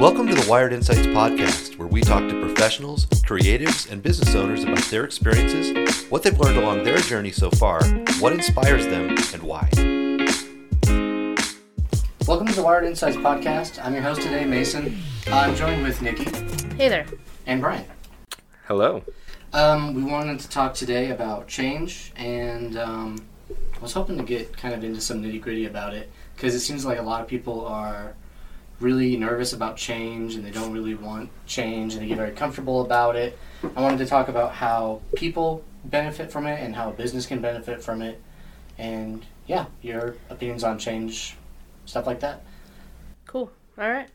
Welcome to the Wired Insights podcast, where we talk to professionals, creatives, and business owners about their experiences, what they've learned along their journey so far, what inspires them, and why. Welcome to the Wired Insights podcast. I'm your host today, Mason. I'm joined with Nikki Hey there. and Brian. Hello. Um, we wanted to talk today about change, and um, I was hoping to get kind of into some nitty gritty about it because it seems like a lot of people are really nervous about change and they don't really want change and they get very comfortable about it. I wanted to talk about how people benefit from it and how a business can benefit from it, and yeah, your opinions on change, stuff like that. Cool. All right.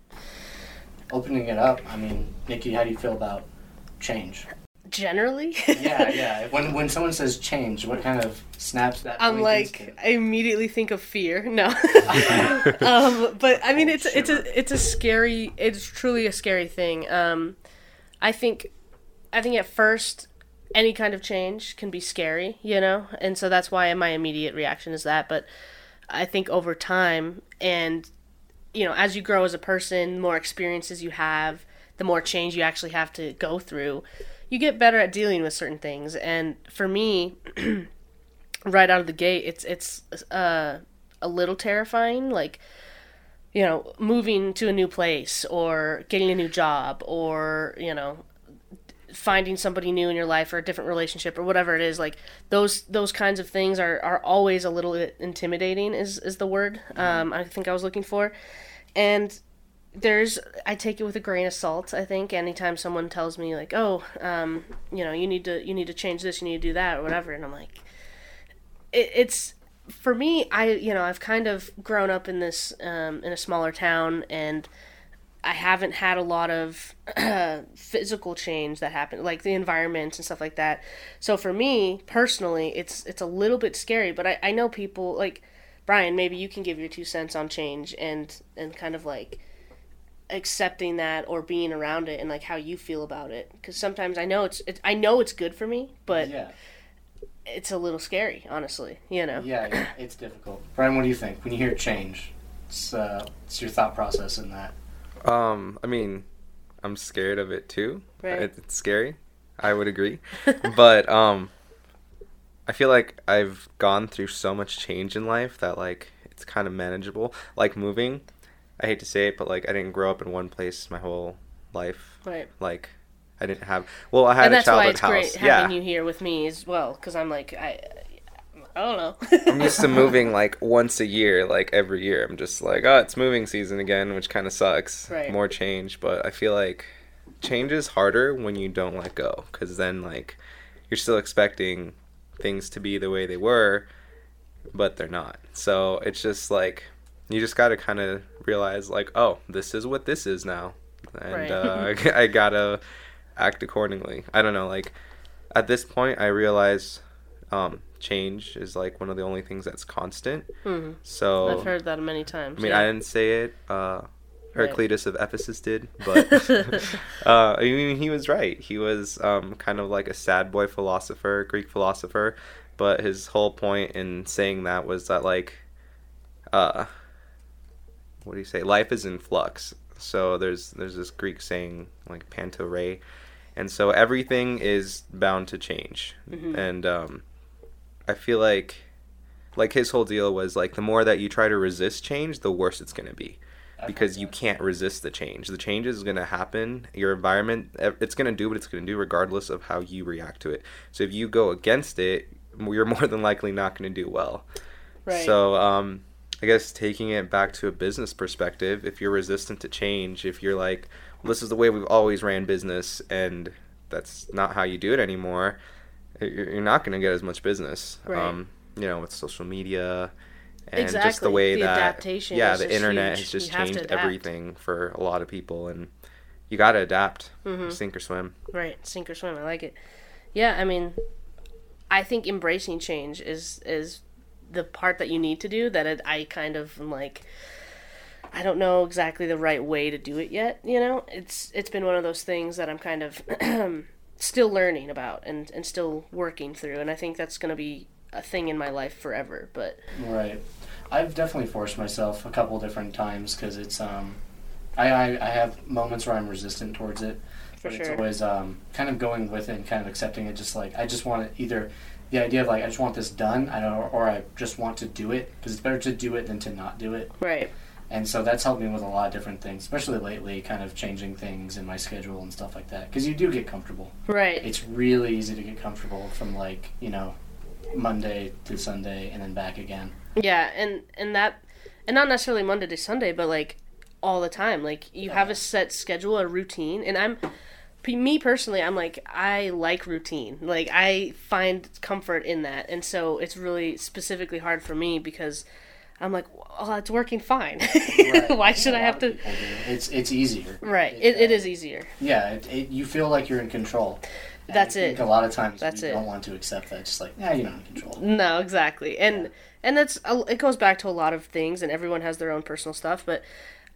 Opening it up, I mean, Nikki, how do you feel about change? Generally, yeah, yeah. When when someone says change, what kind of snaps that? I'm like? I immediately think of fear. No. um, but I mean, it's it's a it's a scary. It's truly a scary thing. Um, I think, I think at first, any kind of change can be scary, you know, and so that's why my immediate reaction is that. But I think over time, and you know, as you grow as a person, more experiences you have, the more change you actually have to go through. You get better at dealing with certain things, and for me, right out of the gate, it's it's uh, a little terrifying. Like, you know, moving to a new place or getting a new job or you know, finding somebody new in your life or a different relationship or whatever it is. Like those those kinds of things are are always a little bit intimidating. Is is the word um, I think I was looking for, and there's I take it with a grain of salt. I think anytime someone tells me like, oh, um, you know, you need to you need to change this, you need to do that, or whatever, and I'm like, it, it's for me. I you know I've kind of grown up in this um, in a smaller town, and I haven't had a lot of physical change that happened, like the environment and stuff like that. So for me personally, it's it's a little bit scary, but I, I know people like Brian. Maybe you can give your two cents on change and and kind of like accepting that or being around it and like how you feel about it because sometimes i know it's, it's i know it's good for me but yeah, it's a little scary honestly you know yeah, yeah. It's difficult. Brian, what do you think when you hear change? It's uh, it's your thought process in that. Um, I mean, I'm scared of it too. Right. It- It's scary. I would agree. but um I feel like I've gone through so much change in life that like it's kind of manageable. Like moving, I hate to say it, but like I didn't grow up in one place my whole life. right Like I didn't have well, I had and a that's why childhood it's house. great yeah. having you here with me as well because i'm like i i don't know I'm used to moving like once a year, like every year. I'm just like, oh, it's moving season again, which kind of sucks. Right. More change, but I feel like change is harder when you don't let go, because then like you're still expecting things to be the way they were, but they're not. So it's just like you just got to kind of realize like, oh, this is what this is now, and Right. uh, I gotta act accordingly. I don't know, like at this point, I realize um, change is like one of the only things that's constant. hmm So i've heard that many times I mean, yeah. I didn't say it. Uh, Right. Heraclitus of Ephesus did, but uh, I mean, he was right. He was um, kind of like a sad boy philosopher, Greek philosopher, but his whole point in saying that was that like, uh, what do you say? Life is in flux. So there's there's this Greek saying like panta rhei, and so everything is bound to change, Mhm. and um, I feel like like his whole deal was like the more that you try to resist change, the worse it's gonna be because you can't resist the change. The change is going to happen. Your environment, it's going to do what it's going to do regardless of how you react to it. So if you go against it, you're more than likely not going to do well. right So um, I guess taking it back to a business perspective, if you're resistant to change, if you're like, well, this is the way we've always ran business and that's not how you do it anymore, you're not going to get as much business. Right. Um, you know, with social media and just the way The that adaptation yeah is the just internet huge. has just You changed everything for a lot of people and you got to adapt Mhm. sink or swim Right, sink or swim. I like it. Yeah, I mean, I think embracing change is is the part that you need to do. That it, I kind of am like, I don't know exactly the right way to do it yet. You know, it's it's been one of those things that I'm kind of still learning about and and still working through. And I think that's going to be a thing in my life forever. But Right. I've definitely forced myself a couple different times because it's um, I, I I have moments where I'm resistant towards it, For but it's always um, kind of going with it and kind of accepting it. Just like I just want to either the idea of like I just want this done, I don't, or I just want to do it because it's better to do it than to not do it. Right. And so that's helped me with a lot of different things, especially lately, kind of changing things in my schedule and stuff like that. Because you do get comfortable. Right. It's really easy to get comfortable from like you know Monday to Sunday and then back again. Yeah, and and that, and not necessarily Monday to Sunday, but like all the time. Like you have a set schedule, a routine, and I'm, me personally, I'm like I like routine. Like I find comfort in that, and so it's really specifically hard for me because I'm like, well, it's working fine. Why should I have to? It's it's easier. Right. It, It, it uh, is easier. Yeah, it, it, you feel like you're in control. And That's it. A lot of times That's we it. don't want to accept that. Just like, yeah, you're not in control. No, exactly, and Yeah. and that's it goes back to a lot of things, and everyone has their own personal stuff. But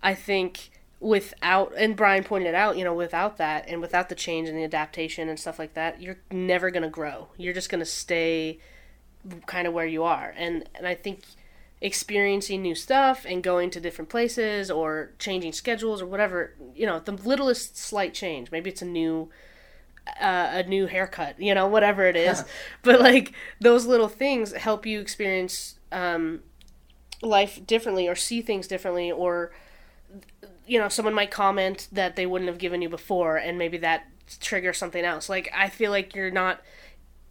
I think without, and Brian pointed out, you know, without that, and without the change and the adaptation and stuff like that, you're never gonna grow. You're just gonna stay kind of where you are, and and I think experiencing new stuff and going to different places or changing schedules or whatever, you know, the littlest slight change. Maybe it's a new uh, a new haircut, you know, whatever it is. but like those little things help you experience um, life differently or see things differently or you know, someone might comment that they wouldn't have given you before and maybe that triggers something else. Like I feel like you're not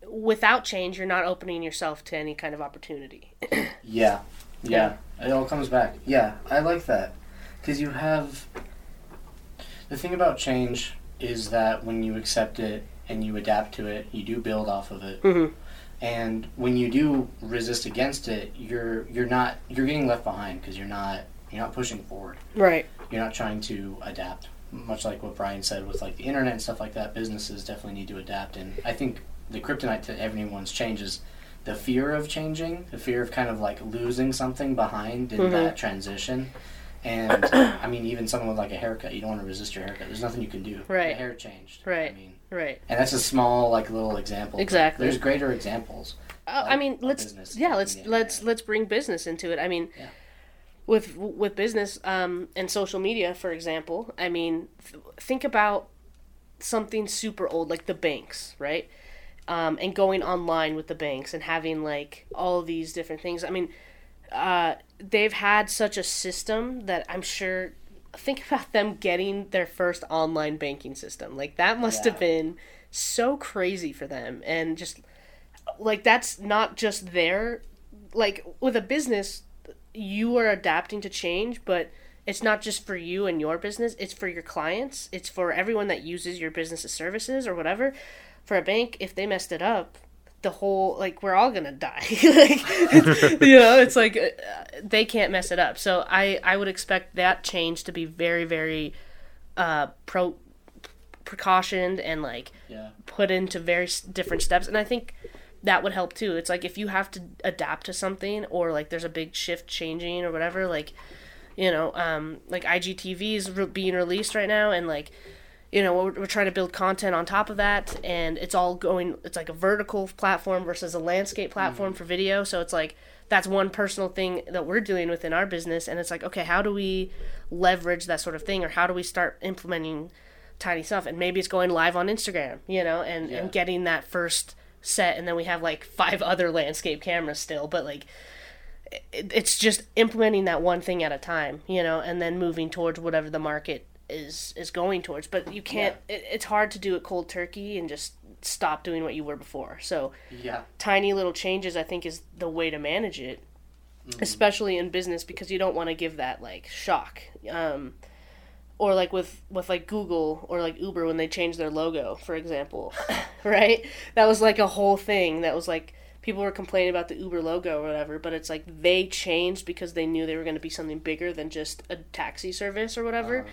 without change, you're not opening yourself to any kind of opportunity. Yeah, yeah. It all comes back. Yeah, I like that because you have the thing about change is that when you accept it and you adapt to it, you do build off of it. Mhm. And when you do resist against it, you're you're not you're getting left behind because you're not you're not pushing forward. right. You're not trying to adapt. Much like what Brian said with like the internet and stuff like that, businesses definitely need to adapt. And I think the kryptonite to everyone's change is the fear of changing, the fear of kind of like losing something behind in Mhm. that transition. And I mean, even someone with like a haircut, you don't want to resist your haircut. There's nothing you can do. Right. The hair changed. Right. I mean, Right. and that's a small like little example. Exactly. There's greater examples. Uh, I mean, let's business yeah, let's let's let's bring business into it. I mean, Yeah. With with business um, and social media, for example. I mean, th- think about something super old like the banks, right? Um, and going online with the banks and having like all these different things. I mean, uh, they've had such a system that I'm sure. Think about them getting their first online banking system. Like that must have been so crazy for them, and just like that's not just their like with a business you are adapting to change but it's not just for you and your business it's for your clients it's for everyone that uses your business's services or whatever. For a bank if they messed it up the whole like we're all gonna die. Like you know it's like uh, they can't mess it up. So i i would expect that change to be very very uh pro precautioned and like Yeah. put into very different steps. And i think that would help too. It's like if you have to adapt to something or like there's a big shift changing or whatever like you know um like igtv is re- being released right now and like you know we're, we're trying to build content on top of that and it's all going it's like a vertical platform versus a landscape platform for video. So it's like that's one personal thing that we're doing within our business and it's like okay how do we leverage that sort of thing or how do we start implementing tiny stuff? And maybe it's going live on instagram you know and Yeah. and getting that first set and then we have like five other landscape cameras still but like it, it's just implementing that one thing at a time you know and then moving towards whatever the market is is going towards. But you can't it, it's hard to do it cold turkey and just stop doing what you were before. So Yeah. tiny little changes i think is the way to manage it especially in business because you don't want to give that like shock. Um or like with with like google or like uber when they changed their logo for example right? That was like a whole thing that was like people were complaining about the uber logo or whatever but it's like they changed because they knew they were going to be something bigger than just a taxi service or whatever. Uh-huh.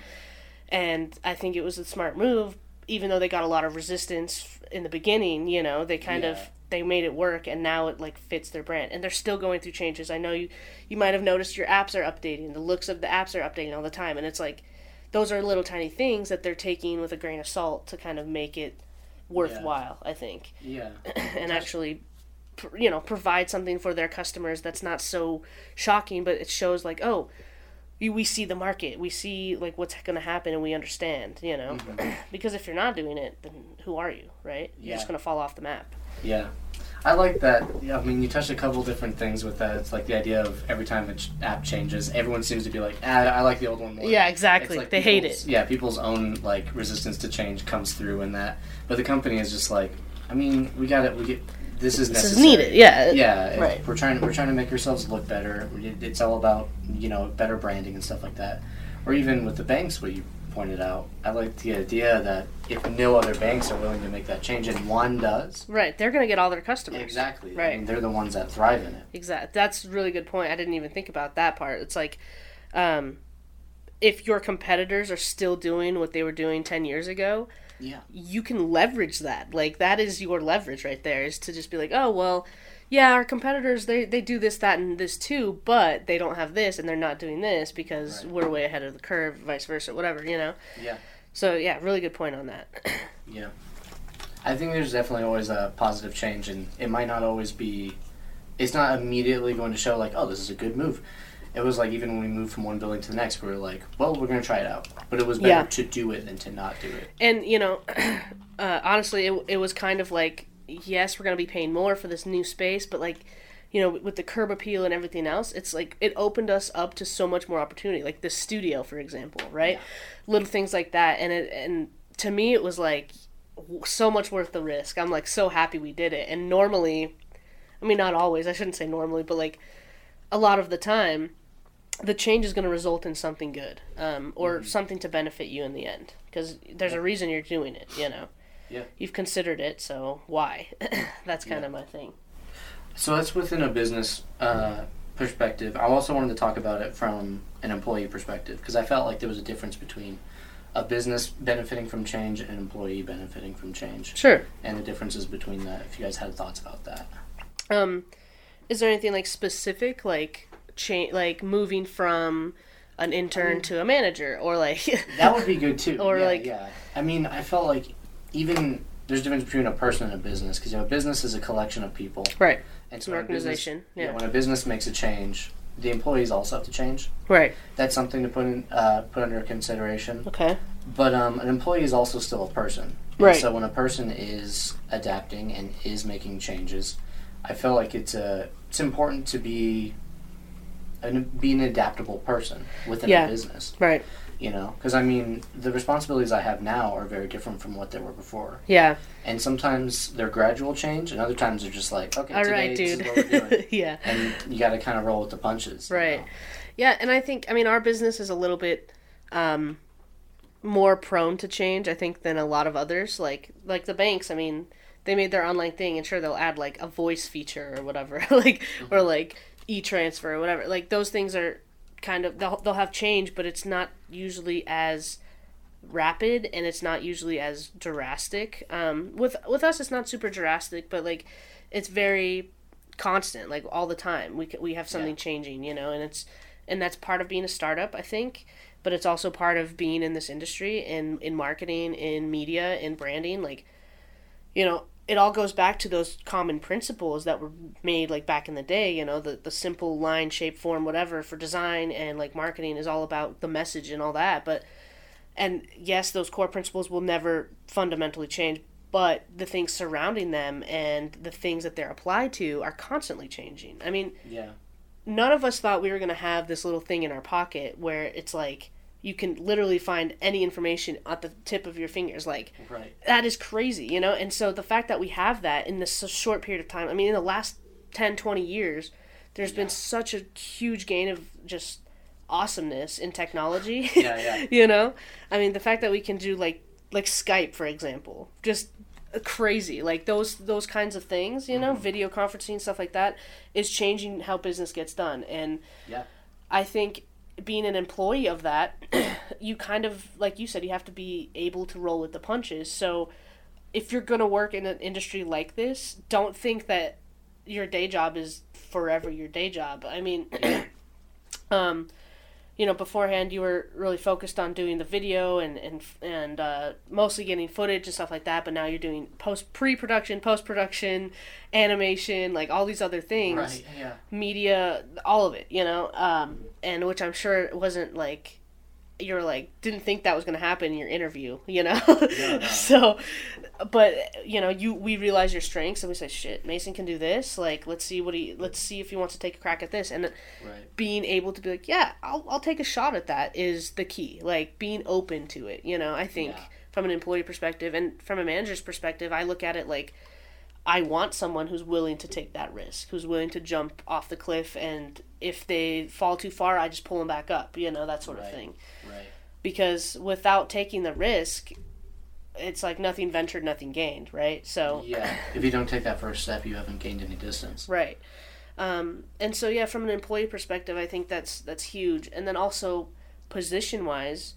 And i think it was a smart move even though they got a lot of resistance in the beginning you know they kind Yeah. of they made it work and now it like fits their brand. And they're still going through changes. I know you you might have noticed your apps are updating. The looks of the apps are updating all the time. And it's like those are little tiny things that they're taking with a grain of salt to kind of make it worthwhile i think Yeah. and actually you know provide something for their customers that's not so shocking but it shows like oh we, we see the market, we see like what's going to happen, and we understand, you know. Mm-hmm. because if you're not doing it, then who are you, right? You're just going to fall off the map. Yeah. I like that. Yeah, I mean, you touched a couple different things with that. It's like the idea of every time an app changes, everyone seems to be like, ah, I like the old one more. Yeah, exactly. like they hate it. Yeah, people's own like resistance to change comes through in that. But the company is just like, I mean, we got it. We get this is necessary. This is needed. Yeah. Yeah, Right. We're trying. We're trying to make ourselves look better. It's all about you know better branding and stuff like that. Or even with the banks, what you pointed out. I like the idea that if no other banks are willing to make that change and one does, Right. They're going to get all their customers. exactly. I Right. mean, they're the ones that thrive in it. Exactly. That's a really good point. I didn't even think about that part. It's like, um, if your competitors are still doing what they were doing 10 years ago, Yeah. you can leverage that. Like, that is your leverage right there, is to just be like, oh, well, yeah, our competitors, they, they do this, that, and this too, but they don't have this and they're not doing this because Right. we're way ahead of the curve, vice versa, whatever, you know? Yeah. So, yeah, really good point on that. Yeah. I think there's definitely always a positive change, and it might not always be. It's not immediately going to show like, oh, this is a good move. It was like even when we moved from one building to the next, we were like, well, we're going to try it out. But it was better Yeah. to do it than to not do it. and you know uh, honestly it, it was kind of like yes we're going to be paying more for this new space but like you know with the curb appeal and everything else it's like it opened us up to so much more opportunity like the studio for example right? Little things like that and it and to me it was like so much worth the risk. I'm like so happy we did it and normally i mean not always i shouldn't say normally but like a lot of the time the change is going to result in something good um, or something to benefit you in the end because there's a reason you're doing it you know Yeah. you've considered it so why that's kind Yeah. of my thing So that's within a business uh, perspective. I also wanted to talk about it from an employee perspective because I felt like there was a difference between a business benefiting from change and an employee benefiting from change, sure and the differences between that. If you guys had thoughts about that. um is there anything like specific like change like moving from an intern to a manager or like That would be good too. Or, yeah, like- yeah. I mean, I felt like even there's a difference between a person and a business because you know, a business is a collection of people, right and It's an when a business- organization, yeah. yeah. When a business makes a change, the employees also have to change. right That's something to put in, uh, put under consideration. okay But um, an employee is also still a person. And Right. So when a person is adapting and is making changes, I feel like it's a it's important to be an, be an adaptable person within Yeah. a business. right You know, because I mean, the responsibilities I have now are very different from what they were before. yeah And sometimes they're gradual change, and other times they're just like, okay, all today right this dude is what we're doing. yeah and you got to kind of roll with the punches. you Right. know? Yeah, and I think I mean our business is a little bit um, more prone to change, I think, than a lot of others. Like like the banks, I mean, they made their online thing, and sure they'll add like a voice feature or whatever, like or like e transfer or whatever. Like those things are kind of they'll they'll have change, but it's not usually as rapid and it's not usually as drastic. Um, with with us, it's not super drastic, but like it's very constant, like all the time. We we have something changing, you know, and it's and that's part of being a startup, I think. But it's also part of being in this industry in in marketing, in media, in branding. Like, you know, it all goes back to those common principles that were made like back in the day. You know, the the simple line, shape, form, whatever for design and like marketing is all about the message and all that. But and yes, those core principles will never fundamentally change, but the things surrounding them and the things that they're applied to are constantly changing. I mean, Yeah. none of us thought we were going to have this little thing in our pocket where it's like you can literally find any information at the tip of your fingers like Right. that is crazy you know and so the fact that we have that in this short period of time i mean in the last 10 20 years there's Yeah. been such a huge gain of just awesomeness in technology Yeah, yeah. you know i mean the fact that we can do like like skype for example just crazy like those those kinds of things you know Mm-hmm. video conferencing stuff like that is changing how business gets done and Yeah. i think being an employee of that you kind of like you said you have to be able to roll with the punches. So if you're going to work in an industry like this don't think that your day job is forever your day job. I mean um you know, beforehand you were really focused on doing the video and and and uh, mostly getting footage and stuff like that. But now you're doing post pre production, post production, animation, like all these other things, Right. Yeah. media, all of it. You know, um, and which I'm sure it wasn't like you're like didn't think that was going to happen in your interview. You know, no. so but you know you we realize your strengths and we say shit mason can do this like let's see what he let's see if he wants to take a crack at this and Right. being able to be like yeah i'll, I'll take a shot at that is the key like being open to it you know i think Yeah. from an employee perspective and from a manager's perspective i look at it like i want someone who's willing to take that risk who's willing to jump off the cliff and if they fall too far i just pull them back up you know that sort of thing Right. Because without taking the risk it's like nothing ventured nothing gained right so Yeah. If you don't take that first step, you haven't gained any distance. Right. Um, and so yeah, from an employee perspective, I think that's that's huge. And then also position wise,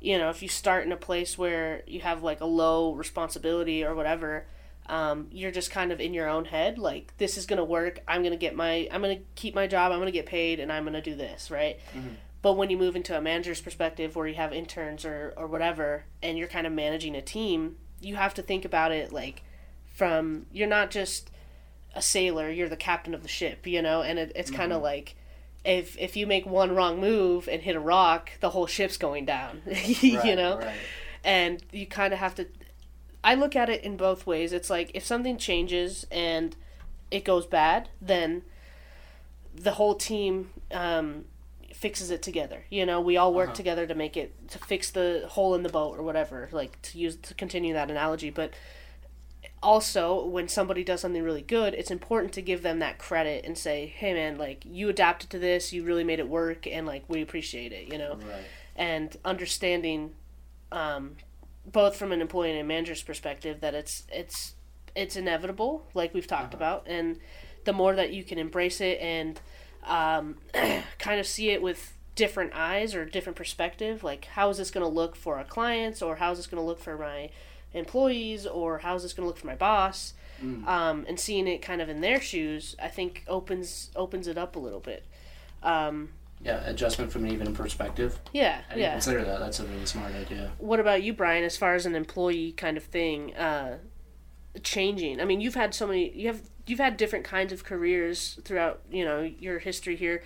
you know, if you start in a place where you have like a low responsibility or whatever, um, you're just kind of in your own head, like this is gonna work. I'm gonna get my, I'm gonna keep my job. I'm gonna get paid, and I'm gonna do this, right? But when you move into a manager's perspective, where you have interns or or whatever, and you're kind of managing a team, you have to think about it like from you're not just a sailor, you're the captain of the ship, you know, and it, it's kind of like if if you make one wrong move and hit a rock, the whole ship's going down, you Right, know, Right. and you kind of have to. I look at it in both ways. It's like if something changes and it goes bad, then the whole team um, fixes it together. You know, we all work Uh-huh. together to make it to fix the hole in the boat or whatever. Like to use to continue that analogy, but also when somebody does something really good it's important to give them that credit and say hey man like you adapted to this you really made it work and like we appreciate it you know Right. and understanding um, both from an employee and a manager's perspective that it's it's it's inevitable like we've talked about and the more that you can embrace it and um, kind of see it with different eyes or different perspective like how is this going to look for our clients or how is this going to look for my employees or how is this going to look for my boss um, and seeing it kind of in their shoes i think opens opens it up a little bit um, Yeah. Adjustment from an even perspective. yeah I didn't yeah consider that. That's a really smart idea. what about you, Brian? As far as an employee kind of thing, uh, changing. I mean, you've had so many. You have you've had different kinds of careers throughout you know your history here,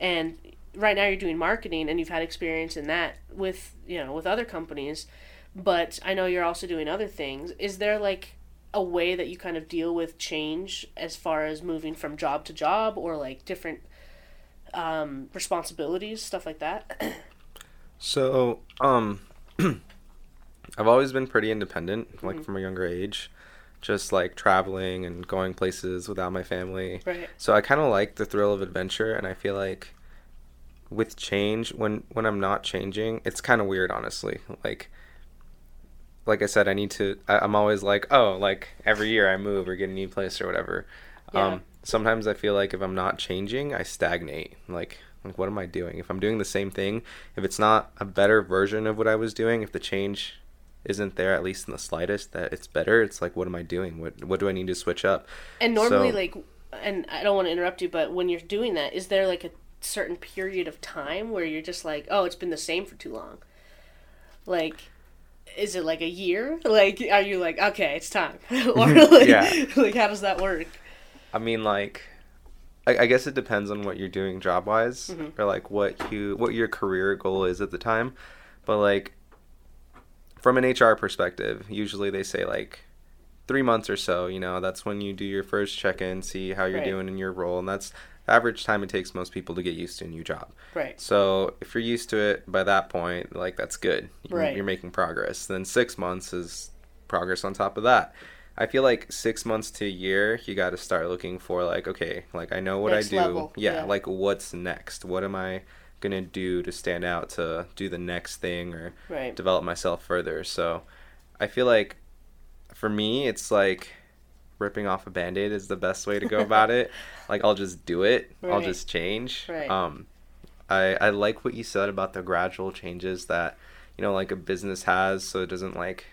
and right now you're doing marketing, and you've had experience in that with you know with other companies. But I know you're also doing other things. Is there like a way that you kind of deal with change as far as moving from job to job, or like different um, responsibilities, stuff like that? So, um, I've always been pretty independent, like from a younger age, just like traveling and going places without my family. right. So I kind of like the thrill of adventure, and I feel like with change, when when I'm not changing, it's kind of weird, honestly. Like, like I said, I need to. I, I'm always like, oh, like every year I move or get a new place or whatever. Yeah. Um, sometimes I feel like if I'm not changing, I stagnate. Like, like what am I doing? If I'm doing the same thing, if it's not a better version of what I was doing, if the change isn't there at least in the slightest that it's better, it's like what am I doing? What what do I need to switch up? And normally, So- like, and I don't want to interrupt you, but when you're doing that, is there like a certain period of time where you're just like, oh, it's been the same for too long? Like, is it like a year? Like, are you like, okay, it's time? or like, Yeah. like, how does that work? I mean, like, I, I guess it depends on what you're doing job wise, mm-hmm. or like what you what your career goal is at the time. But like, from an HR perspective, usually they say like three months or so. You know, that's when you do your first check in, see how you're Right. doing in your role, and that's the average time it takes most people to get used to a new job. Right. So if you're used to it by that point, like that's good. You're, Right. you're making progress. Then six months is progress on top of that. I feel like six months to a year, you got to start looking for like, okay, like I know what Next I do. Yeah, yeah. like what's next? What am I gonna do to stand out to do the next thing or Right. develop myself further? So I feel like for me, it's like ripping off a band-aid is the best way to go about it like i'll just do it i'll just change Right. um I, I like what you said about the gradual changes that you know like a business has so it doesn't like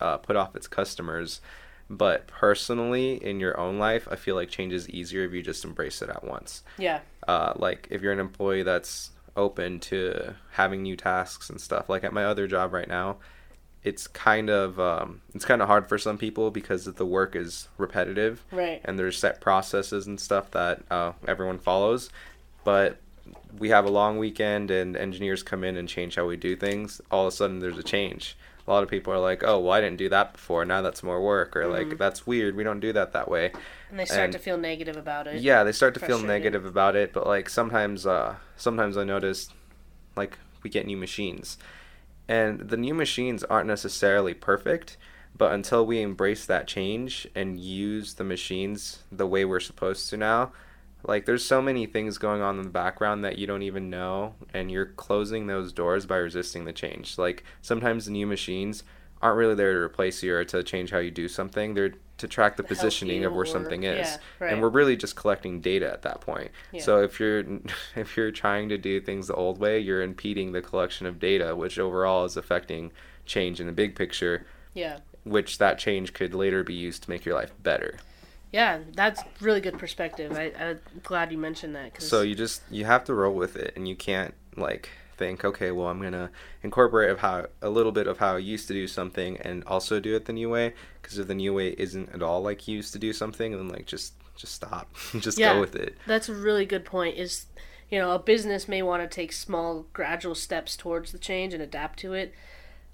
uh, put off its customers but personally in your own life i feel like change is easier if you just embrace it at once Yeah. uh, like if you're an employee that's open to having new tasks and stuff. Like at my other job right now, it's kind of um, it's kind of hard for some people because the work is repetitive Right. and there's set processes and stuff that uh, everyone follows. But we have a long weekend and engineers come in and change how we do things. All of a sudden, there's a change. A lot of people are like, "Oh, well, I didn't do that before. Now that's more work," or like, "That's weird. We don't do that that way." And they start And- to feel negative about it. Yeah, they start to feel negative about it, but like sometimes uh sometimes I notice like we get new machines. And the new machines aren't necessarily perfect, but until we embrace that change and use the machines the way we're supposed to now, like there's so many things going on in the background that you don't even know and you're closing those doors by resisting the change. Like sometimes the new machines aren't really there to replace you or to change how you do something. They're to track the positioning of where or- something is yeah, right. and we're really just collecting data at that point. Yeah. So if you're if you're trying to do things the old way, you're impeding the collection of data, which overall is affecting change in the big picture, Yeah. which that change could later be used to make your life better. Yeah, that's really good perspective. I, I'm glad you mentioned that. Cause So you just you have to roll with it, and you can't like think, okay, well I'm gonna incorporate of how a little bit of how I used to do something, and also do it the new way. Because if the new way isn't at all like you used to do something, then like just just stop, just Yeah. go with it. That's a really good point. Is you know a business may want to take small, gradual steps towards the change and adapt to it,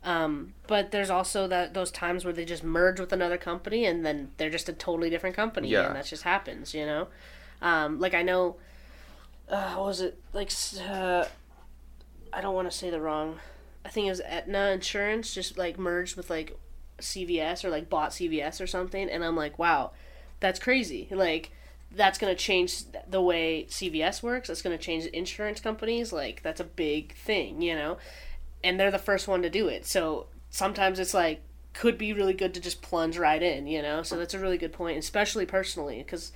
um, but there's also that those times where they just merge with another company and then they're just a totally different company, Yeah. and that just happens. You know, um, like I know, uh, what was it like? Uh, I don't want to say the wrong. I think it was Aetna Insurance just like merged with like CVS or like bought CVS or something, and I'm like, wow, that's crazy. Like that's going to change the way CVS works. That's going to change insurance companies. Like that's a big thing, you know. And they're the first one to do it. So sometimes it's like could be really good to just plunge right in, you know. So that's a really good point, especially personally, because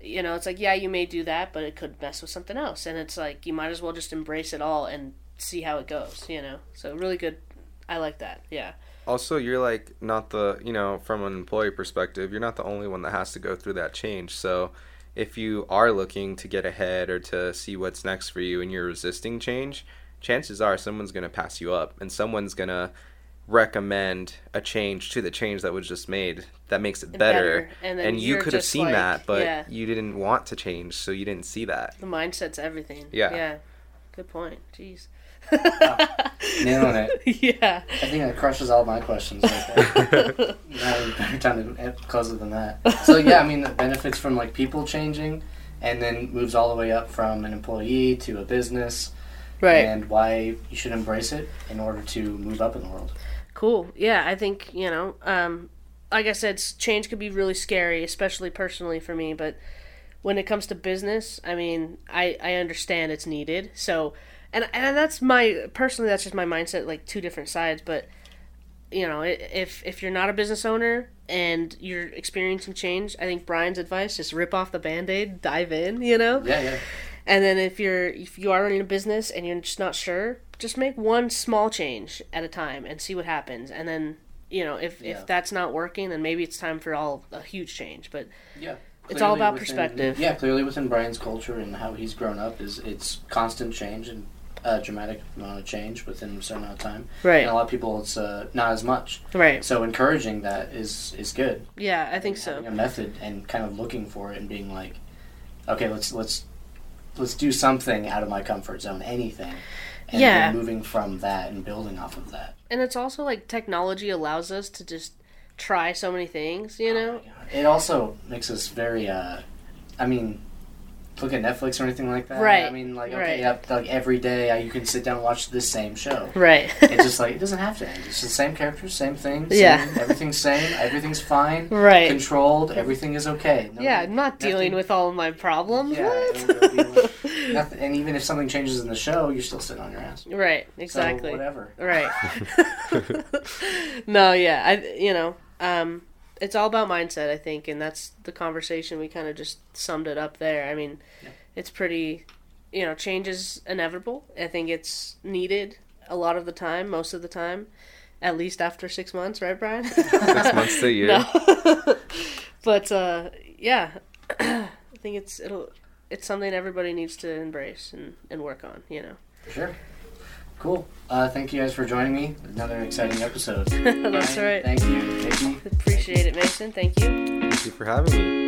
you know it's like yeah, you may do that, but it could mess with something else, and it's like you might as well just embrace it all and see how it goes, you know. So really good. I like that. Yeah. also you're like not the you know from an employee perspective you're not the only one that has to go through that change so if you are looking to get ahead or to see what's next for you and you're resisting change chances are someone's going to pass you up and someone's going to recommend a change to the change that was just made that makes it better, Better. And then you you're could have seen like- that but yeah. you didn't want to change so you didn't see that The mindset's everything. Yeah. Yeah. Good point. Jeez. Nailing it. yeah. I think that crushes all my questions right there. Not better time to end closer than that. So yeah, I mean the benefits from like people changing, and then moves all the way up from an employee to a business, Right. and why you should embrace it in order to move up in the world. Cool. Yeah, I think, you know, um, like I said, change could be really scary, especially personally for me, but when it comes to business, I mean, I, I understand it's needed. So, and, and that's my, personally, that's just my mindset, like two different sides, but, you know, if, if you're not a business owner and you're experiencing change, I think Brian's advice, just rip off the band-aid, dive in, you know? Yeah, yeah. And then if you're if you are running a business and you're just not sure, just make one small change at a time and see what happens. And then you know if Yeah. if that's not working, then maybe it's time for all a huge change. But Yeah. It's all about within- perspective. Yeah, clearly within Brian's culture and how he's grown up is it's constant change and a dramatic amount of change within a certain amount of time. right, And a lot of people, it's uh, not as much. right, So encouraging that is is good. yeah, I think Having so. A method and kind of looking for it and being like, okay, let's let's let's do something out of my comfort zone, anything. And Yeah. then moving from that and building off of that. And it's also like technology allows us to just try so many things. You know, It also makes us very. Uh, I mean, look at Netflix or anything like that. Right, I mean, like okay, right. yep, like every day uh, you can sit down and watch the same show. right? It's just like it doesn't have to end. It's the same characters, same thing. Same, Yeah. everything's same. Everything's fine. right. Controlled. Everything is okay. No- Yeah, I'm not dealing nothing- with all of my problems. Yeah, What? it'll be like- Nothing, and even if something changes in the show, you're still sitting on your ass. right, So, exactly. whatever. Right. no, yeah, I you know, um it's all about mindset, I think, and that's the conversation we kind of just summed it up there. I mean, Yeah. it's pretty you know, change is inevitable. I think it's needed a lot of the time, most of the time, at least after 6 months, right, Brian? Six months to a year. No. but uh yeah, I think it's it'll it's something everybody needs to embrace and, and work on, you know. For sure. Cool. Uh, thank you guys for joining me. Another exciting episode. That's Ryan, right. Thank you. Thank you. Appreciate it, Mason. Thank you. Thank you for having me.